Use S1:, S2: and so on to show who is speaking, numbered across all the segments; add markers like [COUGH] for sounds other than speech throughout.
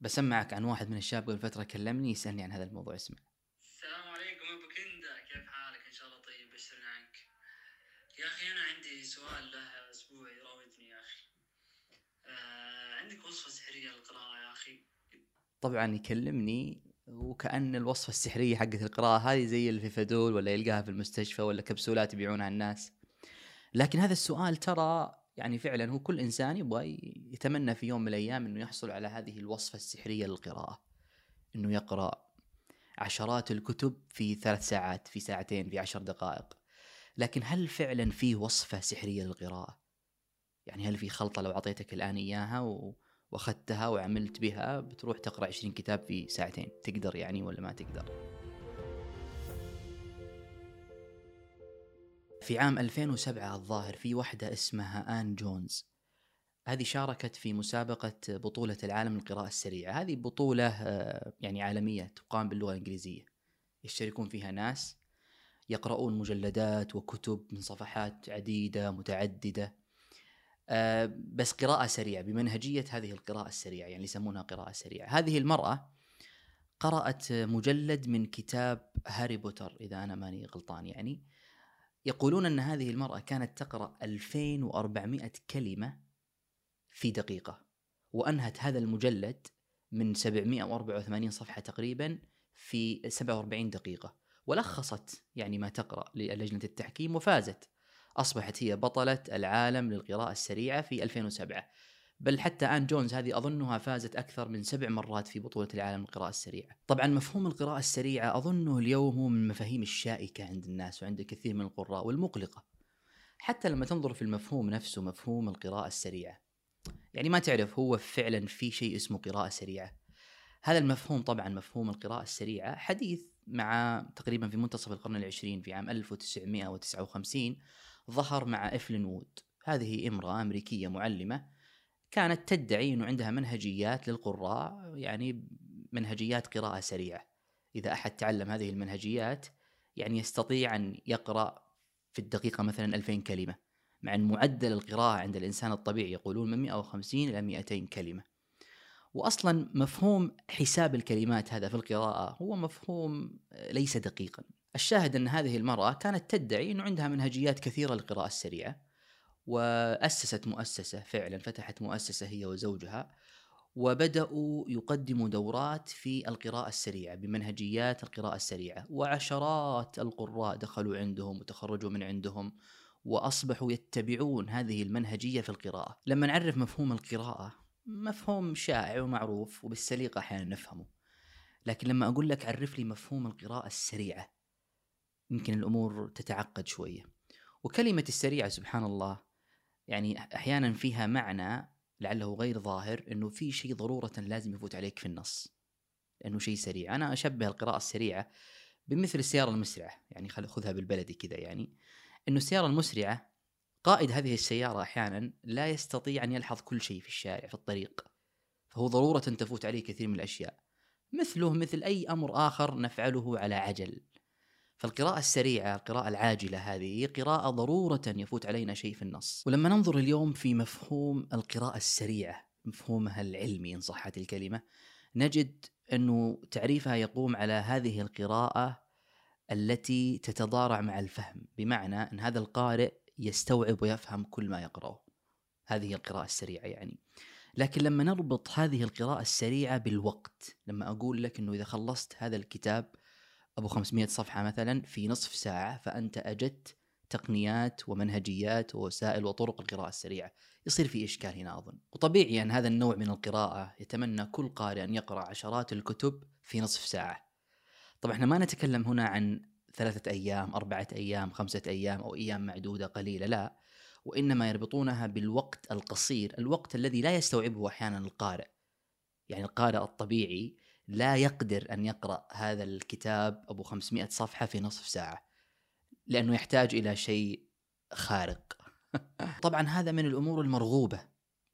S1: بسمعك عن واحد من الشباب قبل فترة كلمني يسألني عن هذا الموضوع اسمع.
S2: السلام عليكم أبو كندا كيف حالك؟ إن شاء الله طيب بشرنا عنك. يا أخي أنا عندي سؤال له أسبوع يراودني يا أخي. آه عندك وصفة سحرية للقراءة يا أخي؟
S1: طبعا يكلمني وكأن الوصفة السحرية حقت القراءة هذه زي اللي في فدول ولا يلقاها في المستشفى ولا كبسولات يبيعونها الناس. لكن هذا السؤال ترى يعني فعلا هو كل إنسان يبغى يتمنى في يوم من الأيام إنه يحصل على هذه الوصفة السحرية للقراءة إنه يقرأ عشرات الكتب في ثلاث ساعات في ساعتين في عشر دقائق. لكن هل فعلا في وصفة سحرية للقراءة؟ يعني هل في خلطة لو أعطيتك الآن إياها و... وأخذتها وعملت بها بتروح تقرأ 20 كتاب في ساعتين تقدر يعني ولا ما تقدر؟ في عام 2007 الظاهر في واحدة اسمها آن جونز. هذه شاركت في مسابقة بطولة العالم للقراءة السريعة. هذه بطولة آه، يعني عالمية تقام باللغة الإنجليزية. يشتركون فيها ناس يقرؤون مجلدات وكتب من صفحات عديدة متعددة. آه، بس قراءة سريعة بمنهجية هذه القراءة السريعة يعني يسمونها قراءة سريعة. هذه المرأة قرأت مجلد من كتاب هاري بوتر إذا أنا ماني غلطان يعني. يقولون أن هذه المرأة كانت تقرأ 2400 كلمة في دقيقة وأنهت هذا المجلد من 784 صفحة تقريبا في 47 دقيقة. ولخصت يعني ما تقرأ للجنة التحكيم وفازت. أصبحت هي بطلة العالم للقراءة السريعة في 2007 بل حتى آن جونز هذه أظنها فازت أكثر من سبع مرات في بطولة العالم للقراءة السريعة. طبعا مفهوم القراءة السريعة أظنه اليوم هو من المفاهيم الشائكة عند الناس وعند كثير من القراء والمقلقة. حتى لما تنظر في المفهوم نفسه مفهوم القراءة السريعة. يعني ما تعرف هو فعلا في شيء اسمه قراءة سريعة. هذا المفهوم طبعا مفهوم القراءة السريعة. حديث مع تقريبا في منتصف القرن العشرين في عام 1959 ظهر مع إفلين وود. هذه امرأة أمريكية معلمة كانت تدعي إنه عندها منهجيات للقراء يعني منهجيات قراءة سريعة. إذا أحد تعلم هذه المنهجيات يعني يستطيع أن يقرأ في الدقيقة مثلا 2000 كلمة. مع أن معدل القراءة عند الإنسان الطبيعي يقولون من 150 إلى 200 كلمة. وأصلا مفهوم حساب الكلمات هذا في القراءة هو مفهوم ليس دقيقا. الشاهد أن هذه المرأة كانت تدعي أنه عندها منهجيات كثيرة للقراءة السريعة. وأسست مؤسسة فعلا فتحت مؤسسة هي وزوجها وبدأوا يقدموا دورات في القراءة السريعة بمنهجيات القراءة السريعة وعشرات القراء دخلوا عندهم وتخرجوا من عندهم وأصبحوا يتبعون هذه المنهجية في القراءة. لما نعرف مفهوم القراءة مفهوم شائع ومعروف وبالسليقة أحيانا نفهمه. لكن لما أقول لك عرف لي مفهوم القراءة السريعة يمكن الأمور تتعقد شوية. وكلمة السريعة سبحان الله يعني أحيانا فيها معنى لعله غير ظاهر إنه في شيء ضرورة لازم يفوت عليك في النص لأنه شيء سريع. أنا أشبه القراءة السريعة بمثل السيارة المسرعة يعني خل خذها بالبلدي كذا يعني. إنه السيارة المسرعة قائد هذه السيارة أحيانا لا يستطيع أن يلحظ كل شيء في الشارع في الطريق فهو ضرورة تفوت عليه كثير من الأشياء. مثله مثل أي أمر آخر نفعله على عجل. فالقراءة السريعة القراءة العاجلة هذه قراءة ضرورة يفوت علينا شيء في النص. ولما ننظر اليوم في مفهوم القراءة السريعة مفهومها العلمي إن صحت الكلمة نجد أنه تعريفها يقوم على هذه القراءة التي تتضارع مع الفهم بمعنى أن هذا القارئ يستوعب ويفهم كل ما يقرأه. هذه القراءة السريعة يعني. لكن لما نربط هذه القراءة السريعة بالوقت لما أقول لك أنه إذا خلصت هذا الكتاب أبو 500 صفحة مثلا في نصف ساعة فأنت أجدت تقنيات ومنهجيات ووسائل وطرق القراءة السريعة. يصير في إشكال هنا أظن. وطبيعي أن هذا النوع من القراءة يتمنى كل قارئ أن يقرأ عشرات الكتب في نصف ساعة. طبعا إحنا ما نتكلم هنا عن ثلاثة أيام أربعة أيام خمسة أيام أو أيام معدودة قليلة لا. وإنما يربطونها بالوقت القصير الوقت الذي لا يستوعبه أحيانا القارئ. يعني القارئ الطبيعي لا يقدر أن يقرأ هذا الكتاب أبو 500 صفحة في نصف ساعة لأنه يحتاج إلى شيء خارق. [LAUGHS] طبعا هذا من الأمور المرغوبة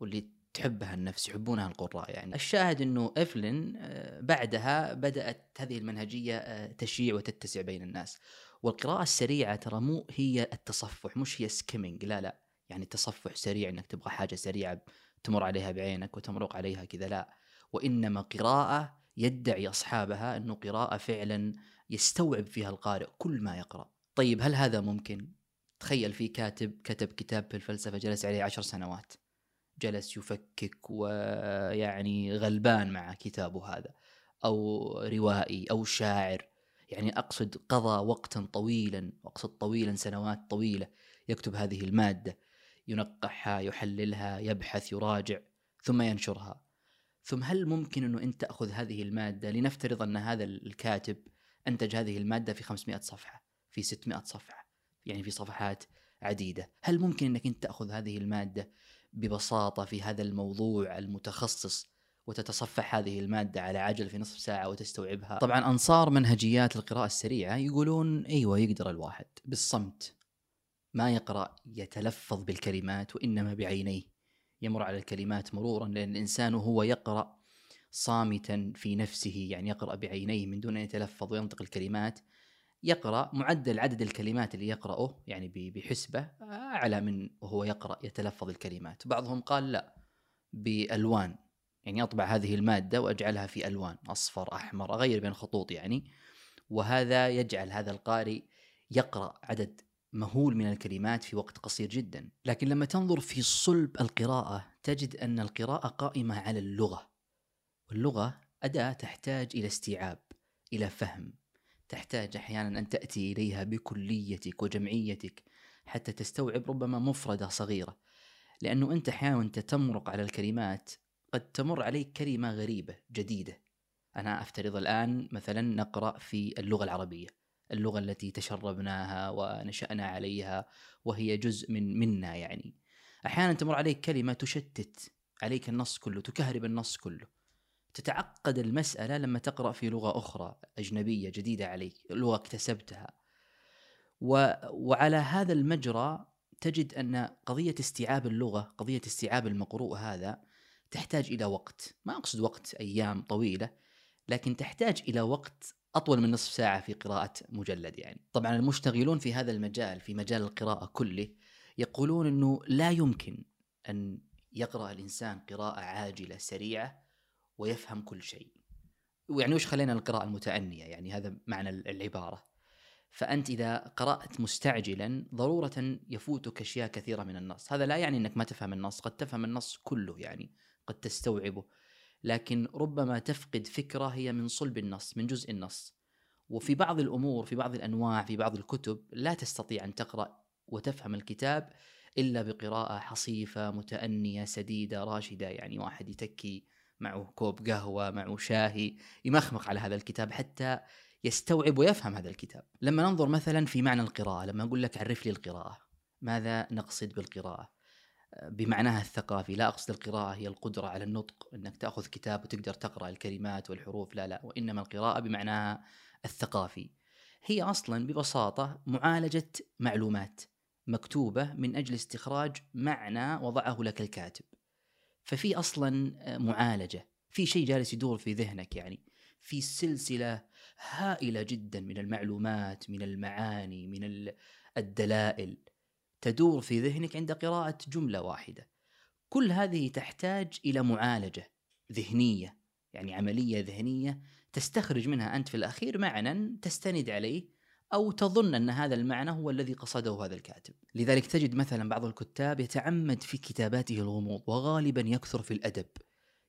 S1: واللي تحبها النفس يحبونها القراء يعني. الشاهد أنه إفلين آه، بعدها بدأت هذه المنهجية آه، تشيع وتتسع بين الناس. والقراءة السريعة ترى مو هي التصفح مش هي سكيمينج لا لا. يعني تصفح سريع إنك تبغى حاجة سريعة تمر عليها بعينك وتمرق عليها كذا لا. وإنما قراءة يدعي أصحابها أنه قراءة فعلا يستوعب فيها القارئ كل ما يقرأ. طيب هل هذا ممكن؟ تخيل في كاتب كتب كتاب في الفلسفة جلس عليه عشر سنوات جلس يفكك ويعني غلبان مع كتابه هذا أو روائي أو شاعر. يعني أقصد قضى وقتا طويلا وأقصد طويلا سنوات طويلة يكتب هذه المادة. ينقحها يحللها يبحث يراجع ثم ينشرها. ثم هل ممكن أنه أنت تأخذ هذه المادة لنفترض أن هذا الكاتب أنتج هذه المادة في 500 صفحة في 600 صفحة يعني في صفحات عديدة هل ممكن أنك أنت تأخذ هذه المادة ببساطة في هذا الموضوع المتخصص وتتصفح هذه المادة على عجل في نصف ساعة وتستوعبها؟ طبعا أنصار منهجيات القراءة السريعة يقولون أيوة يقدر الواحد بالصمت ما يقرأ يتلفظ بالكلمات وإنما بعينيه. يمر على الكلمات مرورا لأن الإنسان وهو يقرأ صامتا في نفسه يعني يقرأ بعينيه من دون أن يتلفظ وينطق الكلمات. يقرأ معدل عدد الكلمات اللي يقرأه يعني بحسبة أعلى من وهو يقرأ يتلفظ الكلمات. بعضهم قال لا بألوان. يعني أطبع هذه المادة وأجعلها في ألوان أصفر أحمر أغير بين الخطوط يعني. وهذا يجعل هذا القارئ يقرأ عدد مهول من الكلمات في وقت قصير جدا. لكن لما تنظر في صلب القراءة تجد أن القراءة قائمة على اللغة. واللغة أداة تحتاج إلى استيعاب إلى فهم. تحتاج أحيانا أن تأتي إليها بكليتك وجمعيتك حتى تستوعب ربما مفردة صغيرة. لأنه أنت أحيانا وأنت تمرق على الكلمات قد تمر عليك كلمة غريبة جديدة. أنا أفترض الآن مثلا نقرأ في اللغة العربية. اللغة التي تشربناها ونشأنا عليها وهي جزء من منا يعني. أحيانا تمر عليك كلمة تشتت عليك النص كله تكهرب النص كله. تتعقد المسألة لما تقرأ في لغة أخرى أجنبية جديدة عليك لغة اكتسبتها. و... وعلى هذا المجرى تجد أن قضية استيعاب اللغة قضية استيعاب المقروء هذا تحتاج إلى وقت. ما أقصد وقت أيام طويلة لكن تحتاج إلى وقت أطول من نصف ساعة في قراءة مجلد يعني. طبعا المشتغلون في هذا المجال في مجال القراءة كله يقولون أنه لا يمكن أن يقرأ الإنسان قراءة عاجلة سريعة ويفهم كل شيء. يعني وش خلينا القراءة المتأنية؟ يعني هذا معنى العبارة. فأنت إذا قرأت مستعجلا ضرورة يفوتك أشياء كثيرة من النص. هذا لا يعني أنك ما تفهم النص قد تفهم النص كله يعني قد تستوعبه. لكن ربما تفقد فكرة هي من صلب النص من جزء النص. وفي بعض الأمور في بعض الأنواع في بعض الكتب لا تستطيع أن تقرأ وتفهم الكتاب إلا بقراءة حصيفة متأنية سديدة راشدة يعني واحد يتكي معه كوب قهوة معه شاهي يمخمخ على هذا الكتاب حتى يستوعب ويفهم هذا الكتاب. لما ننظر مثلا في معنى القراءة لما أقول لك عرف لي القراءة ماذا نقصد بالقراءة؟ بمعناها الثقافي لا أقصد القراءة هي القدرة على النطق أنك تأخذ كتاب وتقدر تقرأ الكلمات والحروف لا لا وإنما القراءة بمعناها الثقافي. هي أصلا ببساطة معالجة معلومات مكتوبة من أجل استخراج معنى وضعه لك الكاتب. ففي أصلا معالجة في شيء جالس يدور في ذهنك يعني في سلسلة هائلة جدا من المعلومات من المعاني من الدلائل. تدور في ذهنك عند قراءة جملة واحدة. كل هذه تحتاج إلى معالجة ذهنية يعني عملية ذهنية تستخرج منها أنت في الأخير معنى تستند عليه أو تظن أن هذا المعنى هو الذي قصده هذا الكاتب. لذلك تجد مثلا بعض الكتاب يتعمد في كتاباته الغموض وغالبا يكثر في الأدب.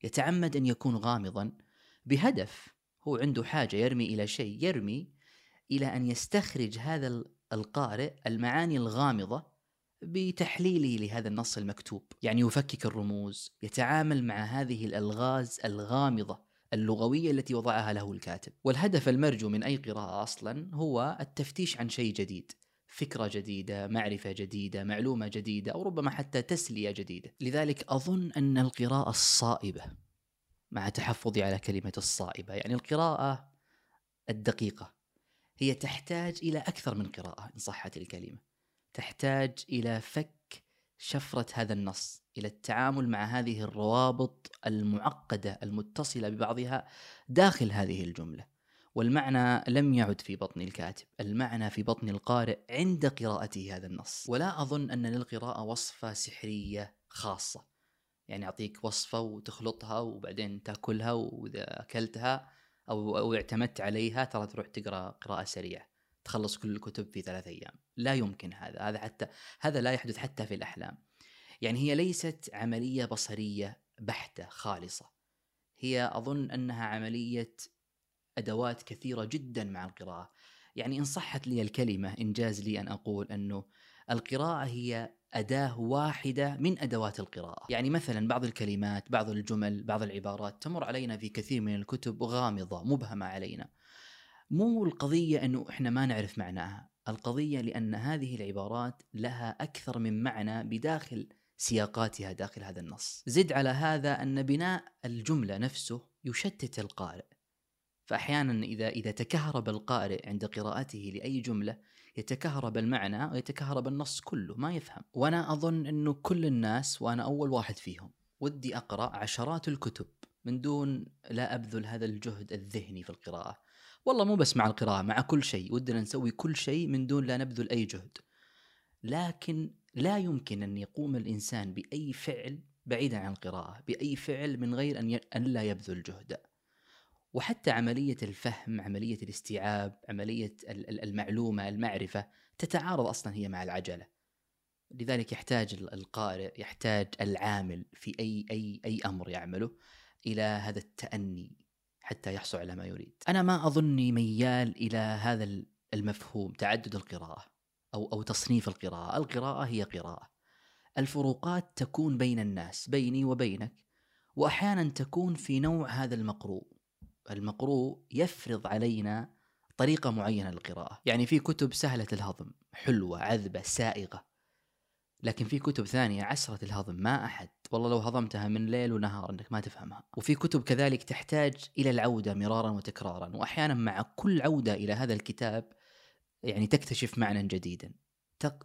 S1: يتعمد أن يكون غامضا. بهدف هو عنده حاجة يرمي إلى شيء يرمي إلى أن يستخرج هذا القارئ المعاني الغامضة بتحليله لهذا النص المكتوب. يعني يفكك الرموز يتعامل مع هذه الألغاز الغامضة اللغوية التي وضعها له الكاتب. والهدف المرجو من أي قراءة أصلا هو التفتيش عن شيء جديد فكرة جديدة معرفة جديدة معلومة جديدة أو ربما حتى تسلية جديدة. لذلك أظن أن القراءة الصائبة مع تحفظي على كلمة الصائبة يعني القراءة الدقيقة هي تحتاج إلى أكثر من قراءة إن صحت الكلمة. تحتاج إلى فك شفرة هذا النص إلى التعامل مع هذه الروابط المعقدة المتصلة ببعضها داخل هذه الجملة. والمعنى لم يعد في بطن الكاتب المعنى في بطن القارئ عند قراءته هذا النص. ولا أظن أن للقراءة وصفة سحرية خاصة. يعني أعطيك وصفة وتخلطها وبعدين تأكلها وإذا أكلتها أو أو اعتمدت عليها ترى تروح تقرأ قراءة سريعة. تخلص كل الكتب في ثلاث أيام. لا يمكن هذا. هذا حتى هذا لا يحدث حتى في الأحلام. يعني هي ليست عملية بصرية بحتة خالصة. هي أظن أنها عملية أدوات كثيرة جدا مع القراءة. يعني إن صحت لي الكلمة انجاز لي أن أقول أنه القراءة هي أداة واحدة من أدوات القراءة. يعني مثلا بعض الكلمات بعض الجمل بعض العبارات تمر علينا في كثير من الكتب غامضة مبهمة علينا. مو القضية إنه إحنا ما نعرف معناها. القضية لأن هذه العبارات لها أكثر من معنى بداخل سياقاتها داخل هذا النص. زد على هذا أن بناء الجملة نفسه يشتت القارئ. فاحيانا إذا إذا تكهرب القارئ عند قراءته لأي جملة يتكهرب المعنى ويتكهرب النص كله ما يفهم. وأنا أظن إنه كل الناس وأنا أول واحد فيهم ودي أقرأ عشرات الكتب من دون لا أبذل هذا الجهد الذهني في القراءة. والله مو بس مع القراءة مع كل شيء. ودنا نسوي كل شيء من دون لا نبذل أي جهد. لكن لا يمكن أن يقوم الإنسان بأي فعل بعيدا عن القراءة بأي فعل من غير أن أن لا يبذل جهدا وحتى عملية الفهم عملية الاستيعاب عملية المعلومة المعرفة تتعارض أصلا هي مع العجلة. لذلك يحتاج القارئ يحتاج العامل في أي أي أي أمر يعمله إلى هذا التأني. حتى يحصل على ما يريد. أنا ما أظني ميال إلى هذا المفهوم تعدد القراءة أو أو تصنيف القراءة. القراءة هي قراءة. الفروقات تكون بين الناس بيني وبينك وأحيانا تكون في نوع هذا المقروء. المقروء يفرض علينا طريقة معينة للقراءة. يعني في كتب سهلة الهضم حلوة عذبة سائغة. لكن في كتب ثانية عسرة الهضم ما أحد. والله لو هضمتها من ليل ونهار أنك ما تفهمها. وفي كتب كذلك تحتاج إلى العودة مرارا وتكرارا. وأحيانا مع كل عودة إلى هذا الكتاب يعني تكتشف معنى جديدا.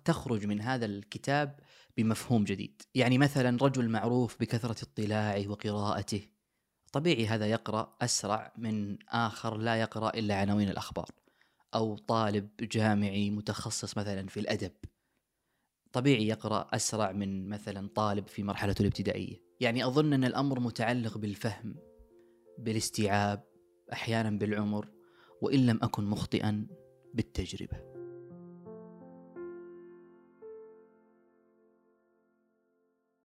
S1: تخرج من هذا الكتاب بمفهوم جديد. يعني مثلا رجل معروف بكثرة اطلاعه وقراءته. طبيعي هذا يقرأ أسرع من آخر لا يقرأ إلا عناوين الأخبار. أو طالب جامعي متخصص مثلا في الأدب. طبيعي يقرأ أسرع من مثلا طالب في مرحلة الابتدائية. يعني أظن أن الأمر متعلق بالفهم بالاستيعاب أحيانا بالعمر وإن لم أكن مخطئا بالتجربة.